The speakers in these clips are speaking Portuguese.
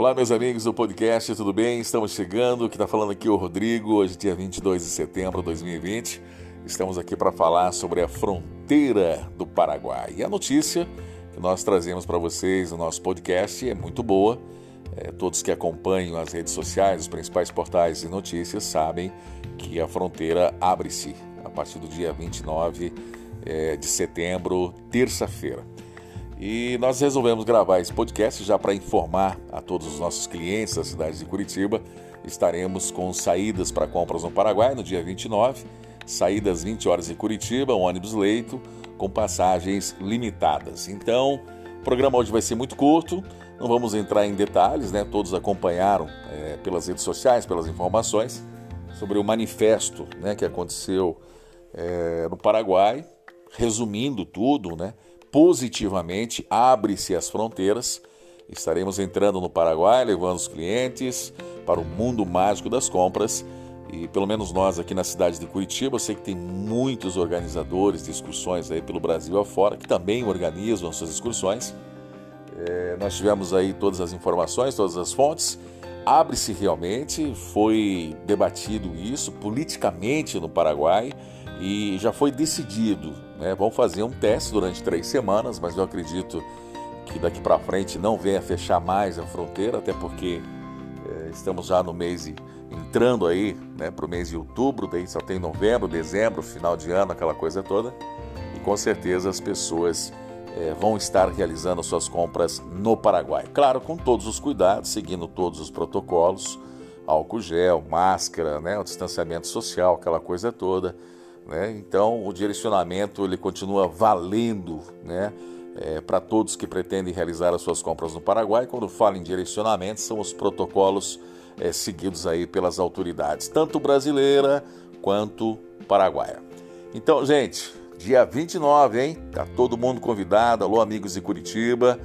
Olá, meus amigos do podcast, tudo bem? Estamos chegando. Que está falando aqui o Rodrigo, hoje, dia 22 de setembro de 2020. Estamos aqui para falar sobre a fronteira do Paraguai. E a notícia que nós trazemos para vocês no nosso podcast é muito boa. É, todos que acompanham as redes sociais, os principais portais de notícias, sabem que a fronteira abre-se a partir do dia 29 é, de setembro, terça-feira. E nós resolvemos gravar esse podcast já para informar a todos os nossos clientes da cidade de Curitiba. Estaremos com saídas para compras no Paraguai no dia 29, saídas 20 horas em Curitiba, um ônibus leito, com passagens limitadas. Então, o programa hoje vai ser muito curto, não vamos entrar em detalhes, né? Todos acompanharam é, pelas redes sociais, pelas informações sobre o manifesto né, que aconteceu é, no Paraguai, resumindo tudo, né? Positivamente, abre-se as fronteiras. Estaremos entrando no Paraguai, levando os clientes para o mundo mágico das compras. E pelo menos nós aqui na cidade de Curitiba, eu sei que tem muitos organizadores de excursões aí pelo Brasil afora que também organizam suas excursões. É, nós tivemos aí todas as informações, todas as fontes. Abre-se realmente, foi debatido isso politicamente no Paraguai e já foi decidido. Né? Vão fazer um teste durante três semanas, mas eu acredito que daqui para frente não venha fechar mais a fronteira, até porque é, estamos já no mês entrando aí né, para o mês de outubro, daí só tem novembro, dezembro, final de ano, aquela coisa toda. E com certeza as pessoas é, vão estar realizando suas compras no Paraguai. Claro, com todos os cuidados, seguindo todos os protocolos, álcool gel, máscara, né, o distanciamento social, aquela coisa toda. Né? Então, o direcionamento ele continua valendo né? É, para todos que pretendem realizar as suas compras no Paraguai. Quando falo em direcionamento, são os protocolos é, seguidos aí pelas autoridades, tanto brasileira quanto paraguaia. Então, gente, dia 29, hein? Tá todo mundo convidado. Alô, amigos de Curitiba.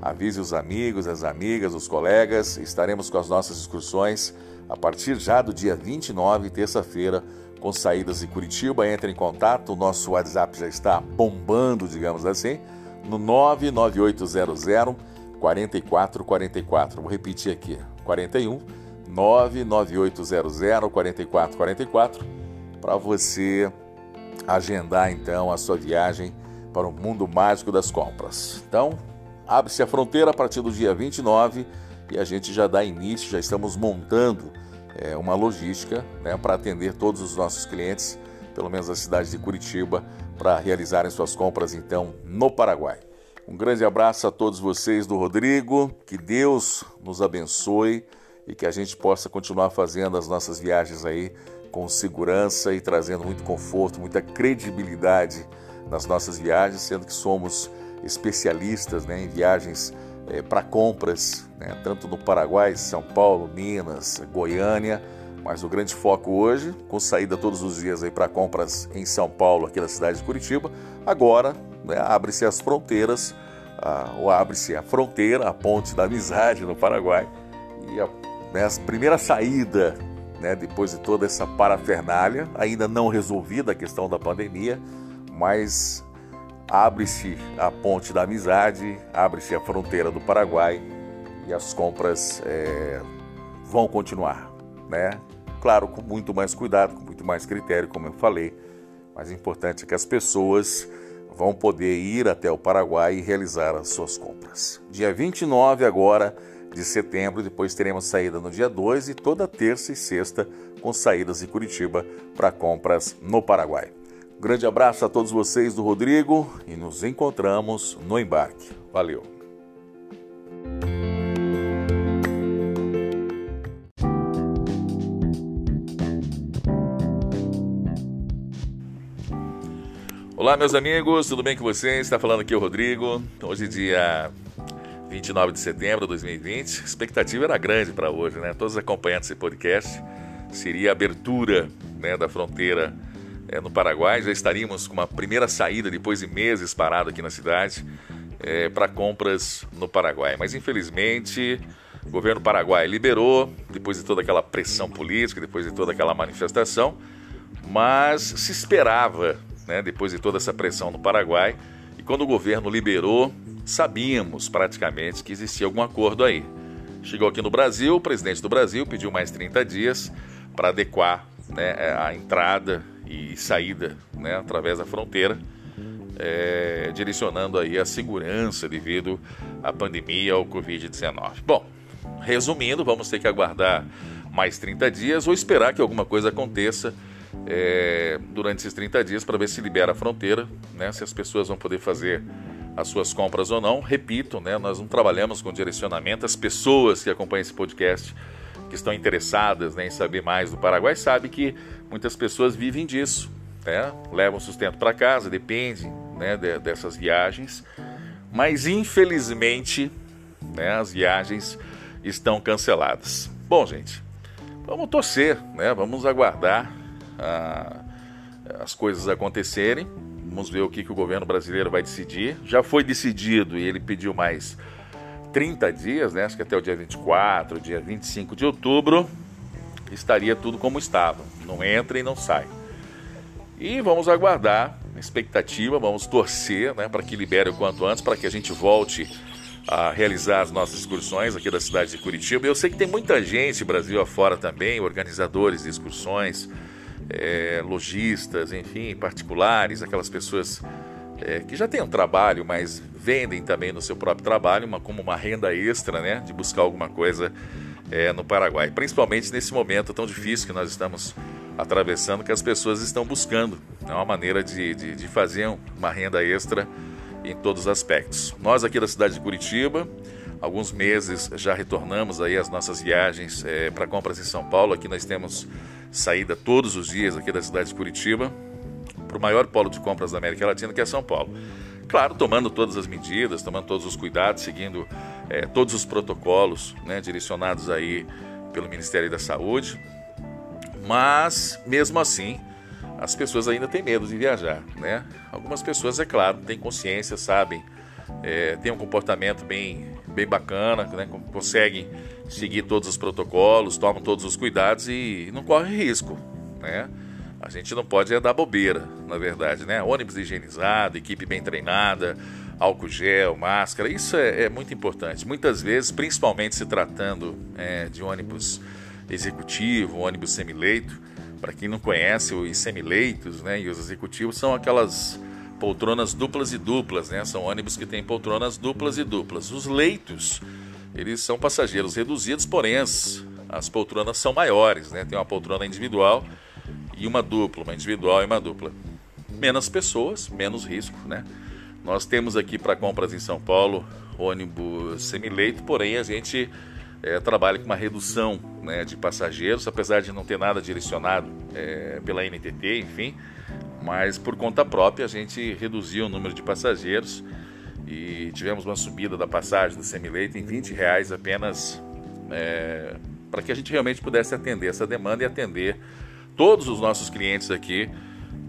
Avise os amigos, as amigas, os colegas. Estaremos com as nossas excursões a partir já do dia 29, terça-feira, com saídas de Curitiba. Entre em contato, o nosso WhatsApp já está bombando, digamos assim, no 99800 4444. Vou repetir aqui: 41 99800 4444 para você agendar então a sua viagem para o mundo mágico das compras. Então, abre-se a fronteira a partir do dia 29 e a gente já dá início, já estamos montando é, uma logística né, para atender todos os nossos clientes, pelo menos a cidade de Curitiba, para realizarem suas compras então no Paraguai. Um grande abraço a todos vocês do Rodrigo, que Deus nos abençoe e que a gente possa continuar fazendo as nossas viagens aí com segurança e trazendo muito conforto, muita credibilidade nas nossas viagens, sendo que somos especialistas né, em viagens é, para compras, né, tanto no Paraguai, São Paulo, Minas, Goiânia, mas o grande foco hoje, com saída todos os dias para compras em São Paulo, aqui na cidade de Curitiba, agora né, abre-se as fronteiras, ou abre-se a fronteira, a ponte da amizade no Paraguai, e a, né, a primeira saída, né, depois de toda essa parafernália, ainda não resolvida a questão da pandemia, mas abre-se a ponte da amizade, abre-se a fronteira do Paraguai e as compras é, vão continuar, né? Claro, com muito mais cuidado, com muito mais critério, como eu falei, mas o importante é que as pessoas vão poder ir até o Paraguai e realizar as suas compras. Dia 29 agora de setembro, depois teremos saída no dia 2 e toda terça e sexta com saídas de Curitiba para compras no Paraguai. Grande abraço a todos vocês do Rodrigo e nos encontramos no embarque. Valeu! Olá, meus amigos, tudo bem com vocês? Está falando aqui o Rodrigo. Hoje, dia 29 de setembro de 2020. A expectativa era grande para hoje, né? Todos acompanhando esse podcast. Seria a abertura né, da fronteira é, no Paraguai. Já estaríamos com uma primeira saída depois de meses parado aqui na cidade é, para compras no Paraguai. Mas infelizmente o governo paraguai liberou, depois de toda aquela pressão política, depois de toda aquela manifestação, mas se esperava, né, depois de toda essa pressão no Paraguai, e quando o governo liberou, sabíamos praticamente que existia algum acordo aí. Chegou aqui no Brasil, o presidente do Brasil pediu mais 30 dias para adequar né, a entrada e saída né, através da fronteira, é, direcionando aí a segurança devido à pandemia ao Covid-19. Bom, resumindo, vamos ter que aguardar mais 30 dias ou esperar que alguma coisa aconteça é, durante esses 30 dias para ver se libera a fronteira, né, se as pessoas vão poder fazer as suas compras ou não. Repito, né, nós não trabalhamos com direcionamento. As pessoas que acompanham esse podcast, que estão interessadas né, em saber mais do Paraguai, sabem que muitas pessoas vivem disso. Né, levam sustento para casa, dependem né, de, dessas viagens. Mas infelizmente né, as viagens estão canceladas. Bom, gente, vamos torcer, né, vamos aguardar a, as coisas acontecerem. Vamos ver o que, que o governo brasileiro vai decidir. Já foi decidido e ele pediu mais 30 dias, né? acho que até o dia 24, dia 25 de outubro, estaria tudo como estava. Não entra e não sai. E vamos aguardar, expectativa, vamos torcer né, para que libere o quanto antes, para que a gente volte a realizar as nossas excursões aqui da cidade de Curitiba. Eu sei que tem muita gente, Brasil afora também, organizadores de excursões, é, lojistas, enfim, particulares, aquelas pessoas é, que já têm um trabalho, mas vendem também no seu próprio trabalho, uma, como uma renda extra, né, de buscar alguma coisa é, no Paraguai. Principalmente nesse momento tão difícil que nós estamos atravessando, que as pessoas estão buscando é uma maneira de, de, de fazer uma renda extra em todos os aspectos. Nós aqui da cidade de Curitiba, alguns meses já retornamos aí as nossas viagens é, para compras em São Paulo. Aqui nós temos saída todos os dias aqui da cidade de Curitiba para o maior polo de compras da América Latina, que é São Paulo. Claro, tomando todas as medidas, tomando todos os cuidados, seguindo é, todos os protocolos né, direcionados aí pelo Ministério da Saúde. Mas, mesmo assim, as pessoas ainda têm medo de viajar, né? Algumas pessoas, é claro, têm consciência, sabem, é, têm um comportamento bem, bem bacana, né? conseguem seguir todos os protocolos, tomam todos os cuidados e não corre risco, né? A gente não pode dar bobeira, na verdade, né? Ônibus higienizado, equipe bem treinada, álcool gel, máscara, isso é, é muito importante. Muitas vezes, principalmente se tratando é, de ônibus executivo, ônibus semileito, para quem não conhece, os semileitos né, e os executivos são aquelas poltronas duplas e duplas, né? São ônibus que têm poltronas duplas e duplas. Os leitos eles são passageiros reduzidos, porém as, as poltronas são maiores, né? Tem uma poltrona individual e uma dupla, uma individual e uma dupla. Menos pessoas, menos risco, né? Nós temos aqui para compras em São Paulo ônibus semileito, porém a gente é, trabalha com uma redução né, de passageiros, apesar de não ter nada direcionado é, pela NTT, enfim, mas por conta própria a gente reduziu o número de passageiros e tivemos uma subida da passagem do semileito em 20 reais apenas é, para que a gente realmente pudesse atender essa demanda e atender todos os nossos clientes aqui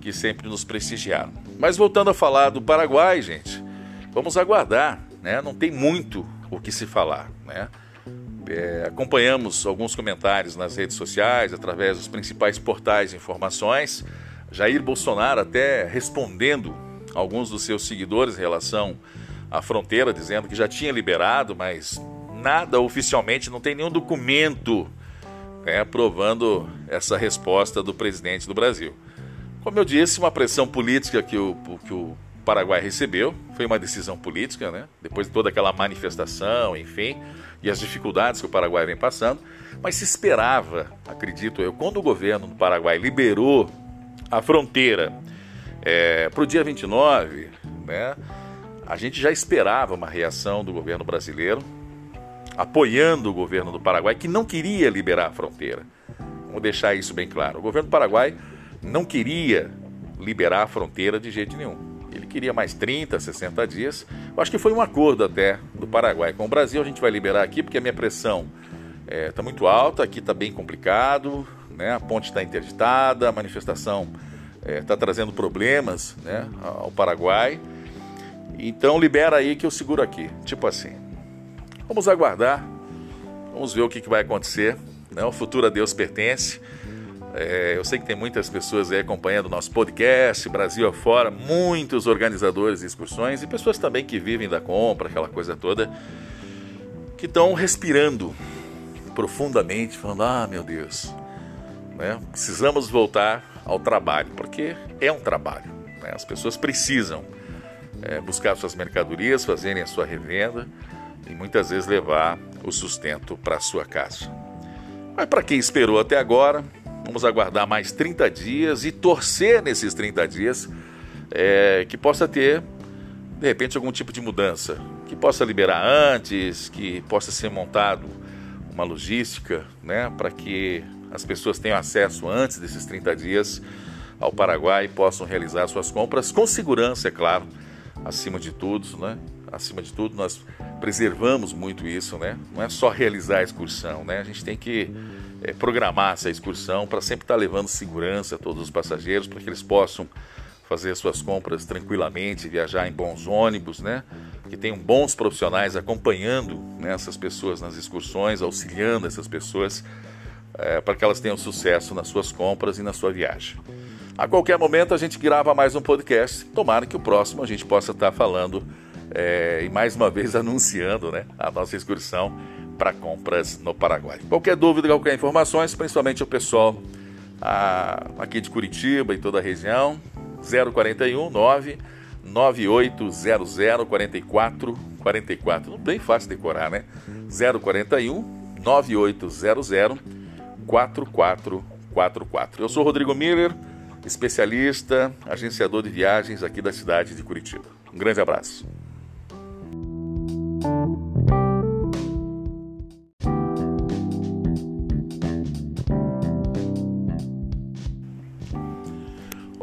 que sempre nos prestigiaram. Mas voltando a falar do Paraguai, gente, vamos aguardar, né? Não tem muito o que se falar, né? É, acompanhamos alguns comentários nas redes sociais, através dos principais portais de informações. Jair Bolsonaro até respondendo alguns dos seus seguidores em relação a fronteira, dizendo que já tinha liberado, mas nada oficialmente, não tem nenhum documento né, aprovando essa resposta do presidente do Brasil. Como eu disse, uma pressão política que o, que o Paraguai recebeu, foi uma decisão política, né? depois de toda aquela manifestação, enfim, e as dificuldades que o Paraguai vem passando, mas se esperava, acredito eu, quando o governo do Paraguai liberou a fronteira é, para o dia 29, né? A gente já esperava uma reação do governo brasileiro, apoiando o governo do Paraguai, que não queria liberar a fronteira. Vamos deixar isso bem claro. O governo do Paraguai não queria liberar a fronteira de jeito nenhum. Ele queria mais 30, 60 dias. Eu acho que foi um acordo até do Paraguai. Com o Brasil a gente vai liberar aqui porque a minha pressão está é, tá muito alta, aqui está bem complicado, né? a ponte está interditada, a manifestação está é, tá trazendo problemas né, ao Paraguai. Então libera aí que eu seguro aqui. Tipo assim. Vamos aguardar. Vamos ver o que, que vai acontecer. Né? O futuro a Deus pertence. É, eu sei que tem muitas pessoas aí acompanhando o nosso podcast, Brasil afora, muitos organizadores de excursões e pessoas também que vivem da compra, aquela coisa toda. que estão respirando profundamente, falando: ah, meu Deus, né? precisamos voltar ao trabalho, porque é um trabalho. Né? As pessoas precisam é, buscar suas mercadorias, fazerem a sua revenda e muitas vezes levar o sustento para sua casa. Mas para quem esperou até agora, vamos aguardar mais 30 dias e torcer nesses 30 dias é, que possa ter, de repente, algum tipo de mudança, que possa liberar antes, que possa ser montado uma logística né, para que as pessoas tenham acesso antes desses 30 dias ao Paraguai e possam realizar suas compras com segurança, é claro, acima de tudo, né? Acima de tudo, nós preservamos muito isso, né? Não é só realizar a excursão, né? A gente tem que é, programar essa excursão para sempre estar tá levando segurança a todos os passageiros, para que eles possam fazer suas compras tranquilamente, viajar em bons ônibus, né? Que tenham bons profissionais acompanhando né, essas pessoas nas excursões, auxiliando essas pessoas é, para que elas tenham sucesso nas suas compras e na sua viagem. A qualquer momento a gente grava mais um podcast. Tomara que o próximo a gente possa estar falando é, e mais uma vez anunciando né, a nossa excursão para compras no Paraguai. Qualquer dúvida, qualquer informações, principalmente o pessoal a, aqui de Curitiba e toda a região, 041 9 9800 44 44. Bem fácil decorar, né? 041 9800 4444. Eu sou Rodrigo Miller especialista, agenciador de viagens aqui da cidade de Curitiba. Um grande abraço.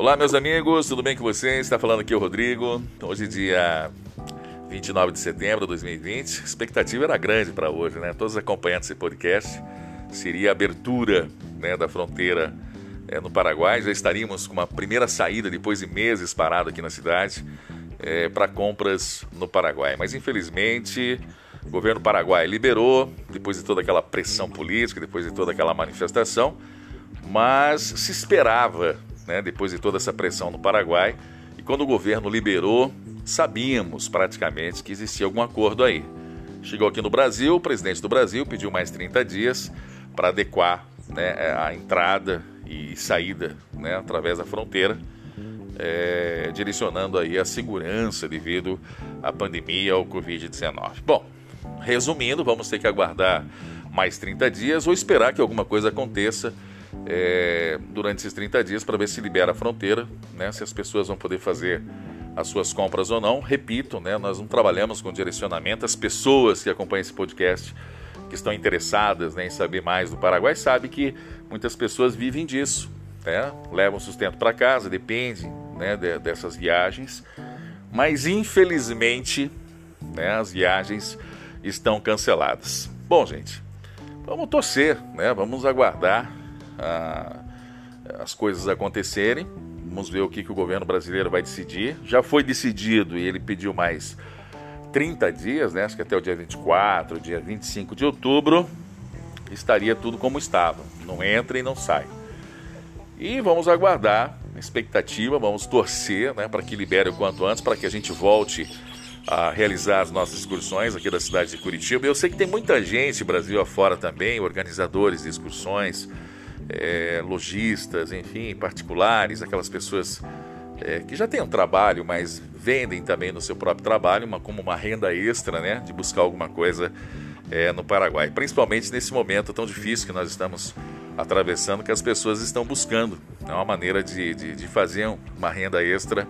Olá, meus amigos, tudo bem com vocês? Está falando aqui o Rodrigo. Hoje, dia 29 de setembro de 2020. A expectativa era grande para hoje, né? Todos acompanhando esse podcast. Seria a abertura né, da fronteira é, no Paraguai. Já estaríamos com uma primeira saída depois de meses parado aqui na cidade é, para compras no Paraguai. Mas infelizmente o governo paraguai liberou, depois de toda aquela pressão política, depois de toda aquela manifestação, mas se esperava, né, depois de toda essa pressão no Paraguai, e quando o governo liberou, sabíamos praticamente que existia algum acordo aí. Chegou aqui no Brasil, o presidente do Brasil pediu mais 30 dias para adequar né, a entrada e saída né, através da fronteira, é, direcionando aí a segurança devido à pandemia ao Covid-19. Bom, resumindo, vamos ter que aguardar mais 30 dias ou esperar que alguma coisa aconteça é, durante esses 30 dias para ver se libera a fronteira, né, se as pessoas vão poder fazer as suas compras ou não. Repito, né, nós não trabalhamos com direcionamento, as pessoas que acompanham esse podcast que estão interessadas né, em saber mais do Paraguai sabem que muitas pessoas vivem disso, né? levam sustento para casa, dependem né, de, dessas viagens, mas infelizmente né, as viagens estão canceladas. Bom, gente, vamos torcer, né? vamos aguardar a, as coisas acontecerem, vamos ver o que, que o governo brasileiro vai decidir. Já foi decidido e ele pediu mais 30 dias, né? acho que até o dia 24, dia 25 de outubro, estaria tudo como estava. Não entra e não sai. E vamos aguardar, expectativa, vamos torcer né, para que libere o quanto antes, para que a gente volte a realizar as nossas excursões aqui da cidade de Curitiba. Eu sei que tem muita gente, Brasil afora também, organizadores de excursões, é, lojistas, enfim, particulares, aquelas pessoas é, que já têm um trabalho, mas vendem também no seu próprio trabalho, uma, como uma renda extra, né, de buscar alguma coisa é, no Paraguai. Principalmente nesse momento tão difícil que nós estamos atravessando, que as pessoas estão buscando é uma maneira de, de, de fazer uma renda extra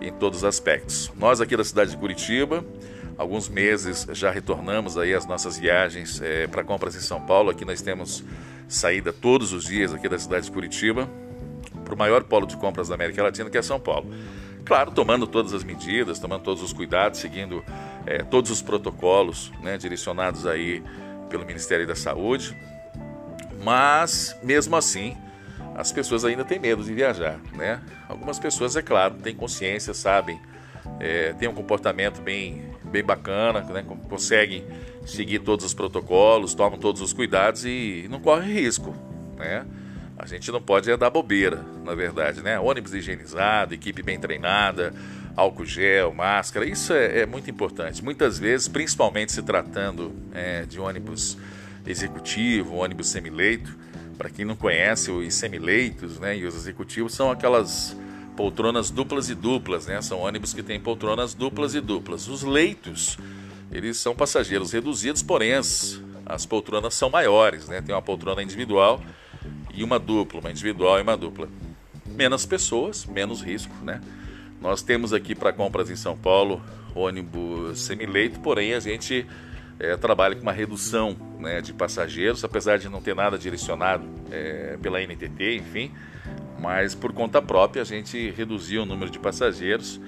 em todos os aspectos. Nós aqui da cidade de Curitiba, alguns meses já retornamos aí as nossas viagens é, para compras em São Paulo. Aqui nós temos saída todos os dias aqui da cidade de Curitiba para o maior polo de compras da América Latina, que é São Paulo. Claro, tomando todas as medidas, tomando todos os cuidados, seguindo é, todos os protocolos né, direcionados aí pelo Ministério da Saúde. Mas, mesmo assim, as pessoas ainda têm medo de viajar, né? Algumas pessoas, é claro, têm consciência, sabem, é, têm um comportamento bem, bem bacana, né? conseguem seguir todos os protocolos, tomam todos os cuidados e não correm risco, né? A gente não pode dar bobeira, na verdade, né? Ônibus higienizado, equipe bem treinada, álcool gel, máscara, isso é, é muito importante. Muitas vezes, principalmente se tratando é, de ônibus executivo, ônibus semileito, para quem não conhece, os semileitos né, e os executivos são aquelas poltronas duplas e duplas, né? São ônibus que têm poltronas duplas e duplas. Os leitos, eles são passageiros reduzidos, porém as, as poltronas são maiores, né? Tem uma poltrona individual e uma dupla, uma individual e uma dupla. Menos pessoas, menos risco, né? Nós temos aqui para compras em São Paulo ônibus semileito, porém a gente é, trabalha com uma redução né, de passageiros, apesar de não ter nada direcionado é, pela NTT, enfim, mas por conta própria a gente reduziu o número de passageiros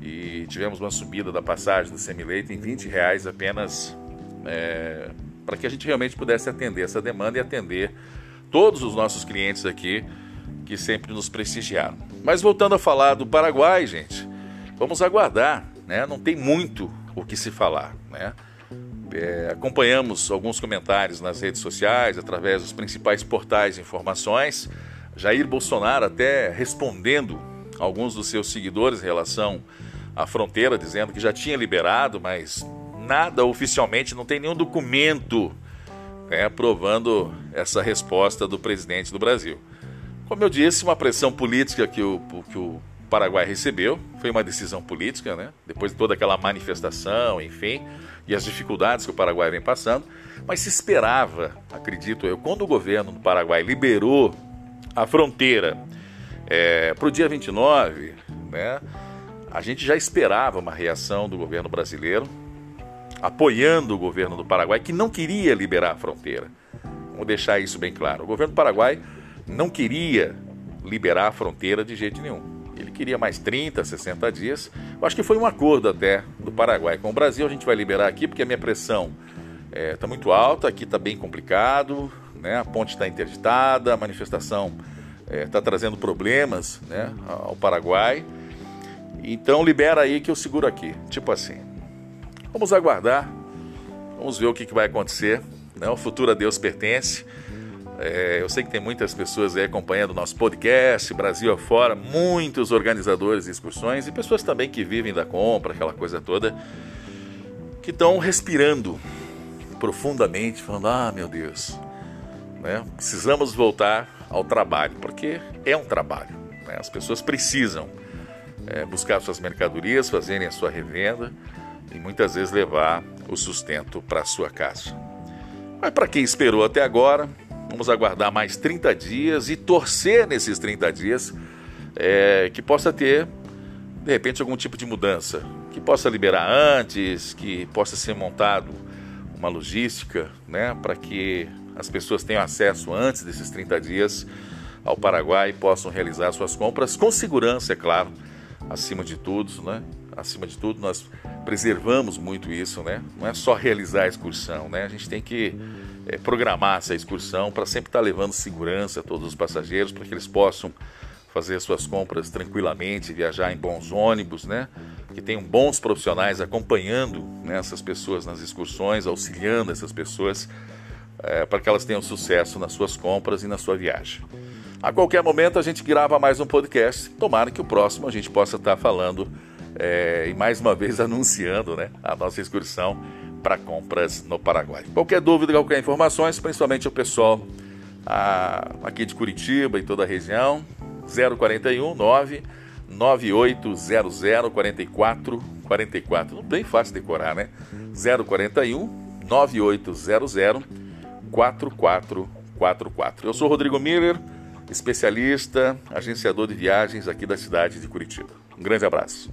e tivemos uma subida da passagem do semileito em 20 reais apenas é, para que a gente realmente pudesse atender essa demanda e atender todos os nossos clientes aqui que sempre nos prestigiaram. Mas voltando a falar do Paraguai, gente, vamos aguardar, né? Não tem muito o que se falar, né? É, acompanhamos alguns comentários nas redes sociais, através dos principais portais de informações. Jair Bolsonaro até respondendo alguns dos seus seguidores em relação à fronteira, dizendo que já tinha liberado, mas nada oficialmente, não tem nenhum documento né, provando essa resposta do presidente do Brasil. Como eu disse, uma pressão política que o, que o Paraguai recebeu, foi uma decisão política, né? depois de toda aquela manifestação, enfim, e as dificuldades que o Paraguai vem passando, mas se esperava, acredito eu, quando o governo do Paraguai liberou a fronteira é, para o dia 29, né, a gente já esperava uma reação do governo brasileiro, apoiando o governo do Paraguai, que não queria liberar a fronteira. Vamos deixar isso bem claro. O governo do Paraguai não queria liberar a fronteira de jeito nenhum. Ele queria mais 30, 60 dias. Eu acho que foi um acordo até do Paraguai com o Brasil. A gente vai liberar aqui porque a minha pressão está é, tá muito alta, aqui está bem complicado, né? a ponte está interditada, a manifestação está é, tá trazendo problemas né, ao Paraguai. Então libera aí que eu seguro aqui. Tipo assim. Vamos aguardar, vamos ver o que, que vai acontecer. Né? O futuro a Deus pertence. É, eu sei que tem muitas pessoas aí acompanhando o nosso podcast, Brasil afora, muitos organizadores de excursões e pessoas também que vivem da compra, aquela coisa toda, que estão respirando profundamente, falando: ah, meu Deus, né? precisamos voltar ao trabalho, porque é um trabalho. Né? As pessoas precisam é, buscar suas mercadorias, fazerem a sua revenda e muitas vezes levar o sustento para sua casa. Mas para quem esperou até agora, Vamos aguardar mais 30 dias e torcer nesses 30 dias é, que possa ter, de repente, algum tipo de mudança. Que possa liberar antes, que possa ser montado uma logística né, para que as pessoas tenham acesso antes desses 30 dias ao Paraguai e possam realizar suas compras com segurança, é claro, acima de tudo, né? Acima de tudo, nós preservamos muito isso, né? Não é só realizar a excursão, né? A gente tem que é, programar essa excursão para sempre estar tá levando segurança a todos os passageiros, para que eles possam fazer suas compras tranquilamente, viajar em bons ônibus, né? Que tenham bons profissionais acompanhando né, essas pessoas nas excursões, auxiliando essas pessoas é, para que elas tenham sucesso nas suas compras e na sua viagem. A qualquer momento a gente grava mais um podcast. Tomara que o próximo a gente possa estar falando é, e mais uma vez anunciando né, a nossa excursão para compras no Paraguai. Qualquer dúvida, qualquer informações, principalmente o pessoal a, aqui de Curitiba e toda a região, 041 9 9800 44 44. Não bem fácil decorar, né? 041 9800 4444. Eu sou Rodrigo Miller, especialista, agenciador de viagens aqui da cidade de Curitiba. Um grande abraço.